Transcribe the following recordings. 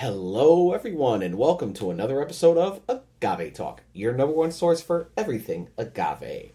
Hello, everyone, and welcome to another episode of Agave Talk, your number one source for everything agave.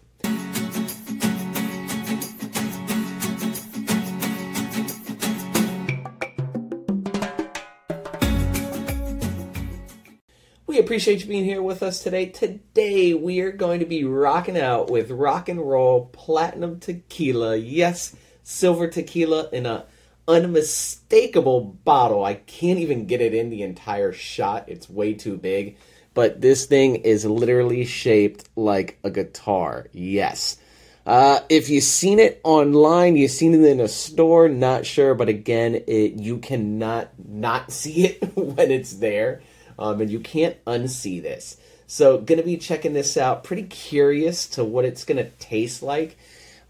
We appreciate you being here with us today. Today, we are going to be rocking out with rock and roll platinum tequila. Yes, silver tequila in a unmistakable bottle. I can't even get it in the entire shot. It's way too big. But this thing is literally shaped like a guitar. Yes. Uh, if you've seen it online, you've seen it in a store, not sure, but again, it, you cannot not see it when it's there, um, and you can't unsee this. So, gonna be checking this out. Pretty curious to what it's gonna taste like.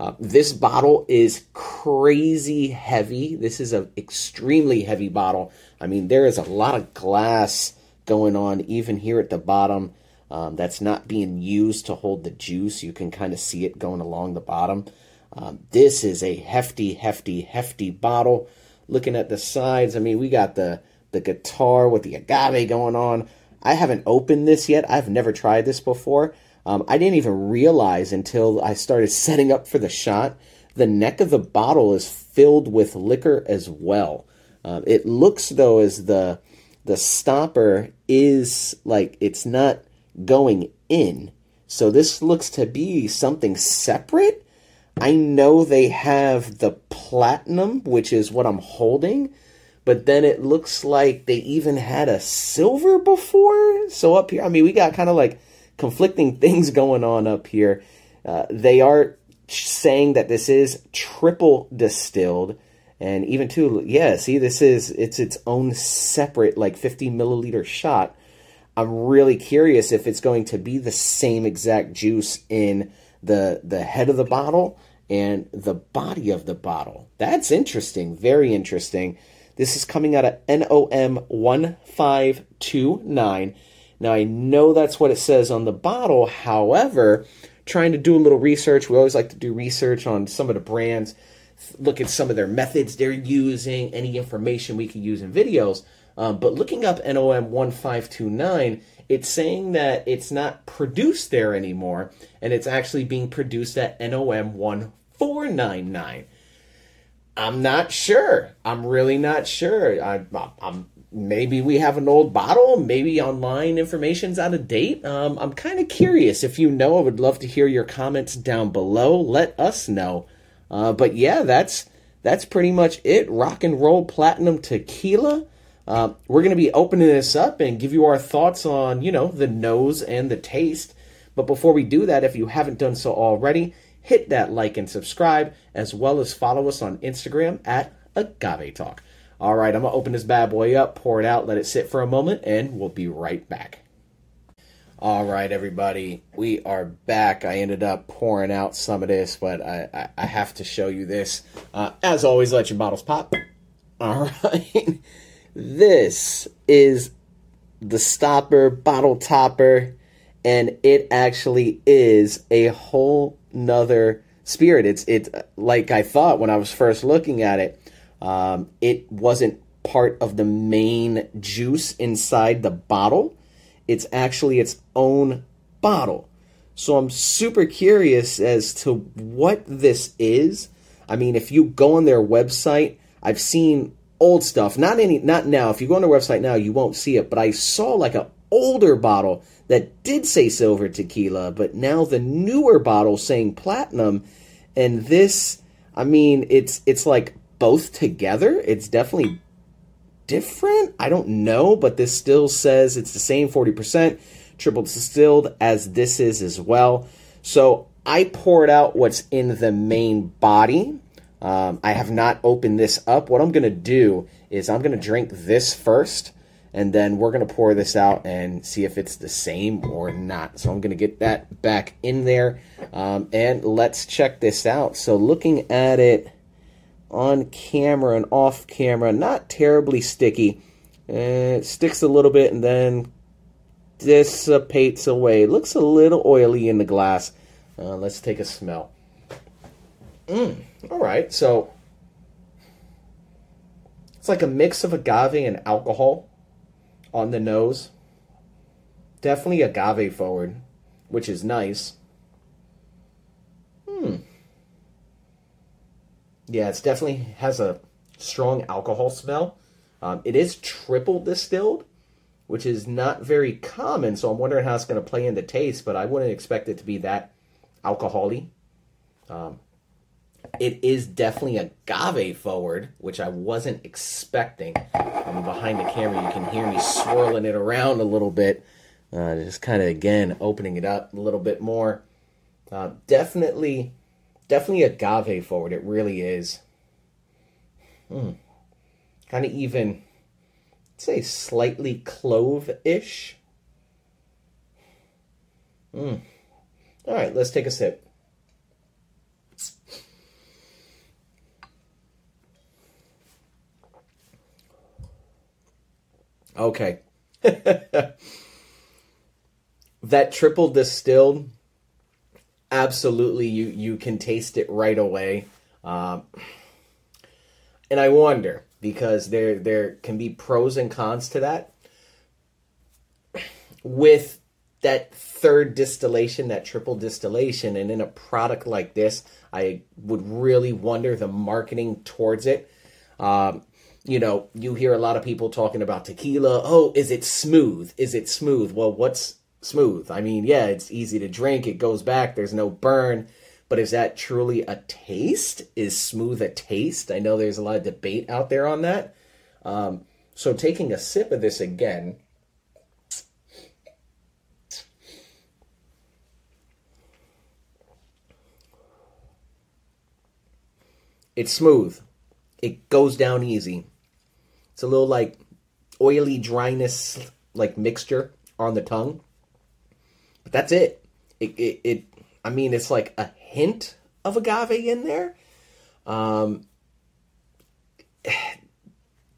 Uh, this bottle is crazy heavy. This is an extremely heavy bottle. I mean, there is a lot of glass going on even here at the bottom um, that's not being used to hold the juice. You can kind of see it going along the bottom. Um, this is a hefty, hefty, hefty bottle. Looking at the sides, I mean, we got the the guitar with the agave going on. I haven't opened this yet. I've never tried this before. Um, I didn't even realize until I started setting up for the shot. The neck of the bottle is filled with liquor as well. Um, it looks though as the the stopper is like it's not going in. So this looks to be something separate. I know they have the platinum, which is what I'm holding, but then it looks like they even had a silver before. So up here, I mean, we got kind of like conflicting things going on up here. Uh, they are saying that this is triple distilled, and even too, yeah. See, this is it's its own separate like 50 milliliter shot. I'm really curious if it's going to be the same exact juice in the the head of the bottle and the body of the bottle. That's interesting, very interesting. This is coming out of NOM 1529 now, I know that's what it says on the bottle. However, trying to do a little research, we always like to do research on some of the brands, look at some of their methods they're using, any information we can use in videos. Um, but looking up NOM 1529, it's saying that it's not produced there anymore, and it's actually being produced at NOM 1499. I'm not sure. I'm really not sure. I, am maybe we have an old bottle maybe online information's out of date. Um, i'm kind of curious. If you know i would love to hear your comments down below. Let us know. Uh, but yeah that's that's pretty much it. Rock and roll platinum tequila. Uh, we're going to be opening this up and give you our thoughts on you know the nose and the taste. But before we do that if you haven't done so already hit that like and subscribe as well as follow us on instagram at agave talk all right, I'm going to open this bad boy up, pour it out, let it sit for a moment, and we'll be right back. All right, everybody, we are back. I ended up pouring out some of this, but I, I, I have to show you this. Uh, as always, let your bottles pop. All right, this is the stopper bottle topper, and it actually is a whole nother spirit. It's it's like I thought when I was first looking at it. Um, it wasn't part of the main juice inside the bottle. It's actually its own bottle. So I'm super curious as to what this is. I mean, if you go on their website, I've seen old stuff. Not any not now. If you go on their website now, you won't see it, but I saw like an older bottle that did say silver tequila, but now the newer bottle saying platinum and this I mean, it's it's like both together. It's definitely different. I don't know, but this still says it's the same 40% triple distilled as this is as well. So I poured out what's in the main body. Um, I have not opened this up. What I'm going to do is I'm going to drink this first, and then we're going to pour this out and see if it's the same or not. So I'm going to get that back in there, um, and let's check this out. So looking at it on camera and off camera, not terribly sticky. Uh, it sticks a little bit and then dissipates away. It looks a little oily in the glass. Uh, let's take a smell. Mm, all right, so it's like a mix of agave and alcohol. on the nose. Definitely agave forward, which is nice. Hmm. Yeah, it's definitely has a strong alcohol smell. Um, it is triple distilled, which is not very common, so I'm wondering how it's going to play into taste, but I wouldn't expect it to be that alcoholy. Um, it is definitely agave forward, which I wasn't expecting. Um, behind the camera, you can hear me swirling it around a little bit, uh, just kind of again opening it up a little bit more. Uh, definitely, definitely agave forward. It really is. Hmm. Kind of even, say, slightly clove ish. Hmm. All right, let's take a sip. Okay. that triple distilled, absolutely, you you can taste it right away. Um, and I wonder because there there can be pros and cons to that. With that third distillation, that triple distillation, and in a product like this, I would really wonder the marketing towards it. Um, you know, you hear a lot of people talking about tequila. Oh, is it smooth? Is it smooth? Well, what's smooth? I mean, yeah, it's easy to drink. It goes back. There's no burn. But is that truly a taste? Is smooth a taste? I know there's a lot of debate out there on that. Um, so taking a sip of this again. It's smooth. It goes down easy. It's a little like oily dryness, like mixture on the tongue. But that's it. It, it, it I mean, it's like a hint of agave in there. Um,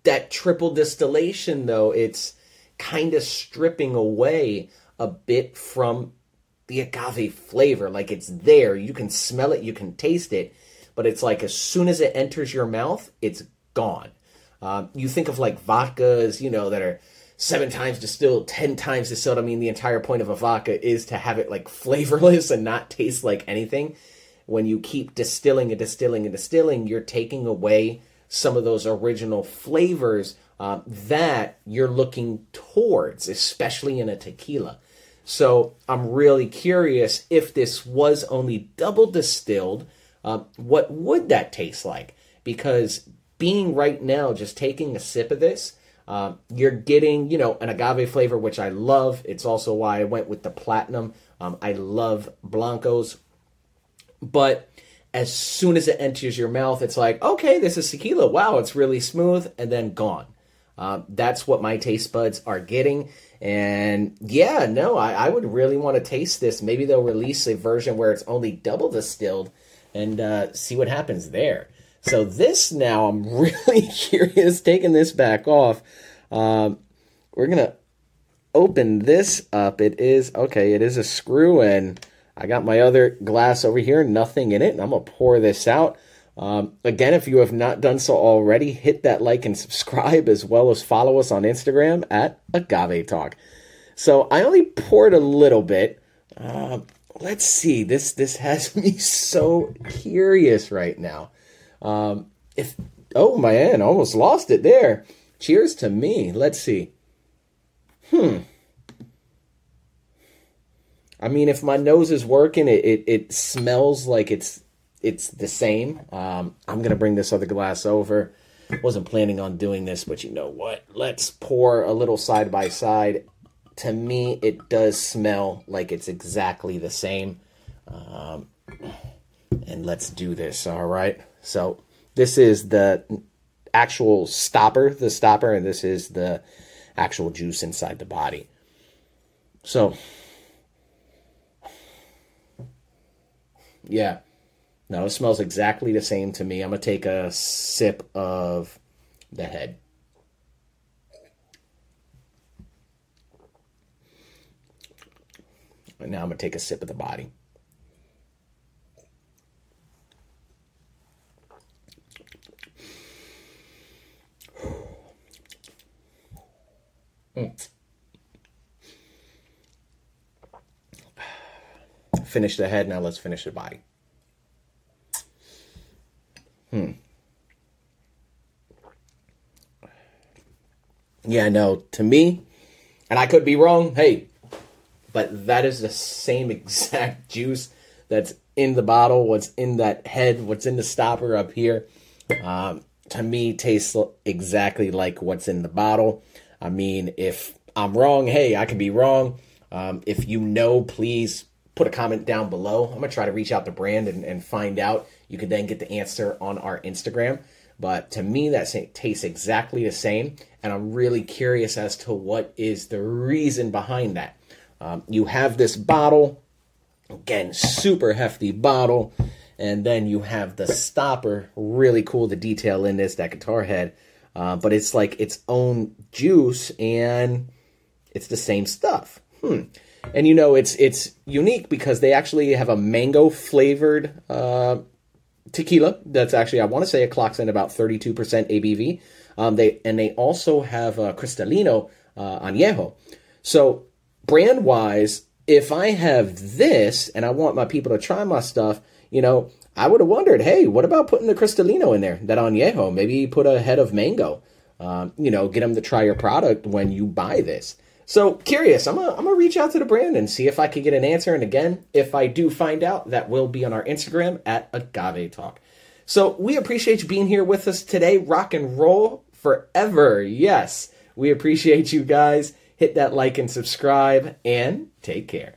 that triple distillation, though, it's kind of stripping away a bit from the agave flavor. Like it's there. You can smell it, you can taste it, but it's like as soon as it enters your mouth, it's gone. Um, you think of like vodkas, you know, that are seven times distilled, ten times distilled. I mean, the entire point of a vodka is to have it like flavorless and not taste like anything. When you keep distilling and distilling and distilling, you're taking away some of those original flavors uh, that you're looking towards, especially in a tequila. So I'm really curious if this was only double distilled, uh, what would that taste like? Because being right now, just taking a sip of this, um, you're getting, you know, an agave flavor, which I love. It's also why I went with the platinum. Um, I love blancos, but as soon as it enters your mouth, it's like, okay, this is tequila. Wow, it's really smooth, and then gone. Um, that's what my taste buds are getting. And yeah, no, I, I would really want to taste this. Maybe they'll release a version where it's only double distilled and uh, see what happens there. So this now, I'm really curious. Taking this back off, um, we're gonna open this up. It is okay. It is a screw, and I got my other glass over here. Nothing in it, and I'm gonna pour this out. Um, again, if you have not done so already, hit that like and subscribe, as well as follow us on Instagram at Agave Talk. So I only poured a little bit. Uh, let's see. This this has me so curious right now. Um, if oh man, almost lost it there. Cheers to me. Let's see. Hmm. I mean, if my nose is working, it, it, it smells like it's it's the same. Um, I'm gonna bring this other glass over. Wasn't planning on doing this, but you know what? Let's pour a little side by side. To me, it does smell like it's exactly the same. Um, and let's do this. All right. So this is the actual stopper, the stopper, and this is the actual juice inside the body. So, yeah. No, it smells exactly the same to me. I'm going to take a sip of the head. And now I'm going to take a sip of the body. Finish the head, now let's finish the body. Hmm. Yeah, no, to me, and I could be wrong, hey, but that is the same exact juice that's in the bottle, what's in that head, what's in the stopper up here. Um, to me, tastes exactly like what's in the bottle. I mean, if I'm wrong, hey, I can be wrong. Um, if you know, please put a comment down below. I'm gonna try to reach out to brand and, and find out. You could then get the answer on our Instagram. But to me, that tastes exactly the same, and I'm really curious as to what is the reason behind that. Um, you have this bottle, again, super hefty bottle, and then you have the stopper, really cool the detail in this, that guitar head. Uh, but it's like its own juice, and it's the same stuff. Hmm. And you know, it's it's unique because they actually have a mango flavored uh, tequila. That's actually I want to say it clocks in about 32% ABV. Um, they and they also have a Cristalino uh, añejo. So brand wise, if I have this and I want my people to try my stuff, you know, I would have wondered, hey, what about putting the Cristalino in there, that añejo? Maybe put a head of mango. Um, you know, get them to try your product when you buy this. So curious, I'm gonna I'm gonna reach out to the brand and see if I can get an answer. And again, if I do find out, that will be on our Instagram at Agave Talk. So we appreciate you being here with us today. Rock and roll forever. Yes, we appreciate you guys. Hit that like and subscribe and take care.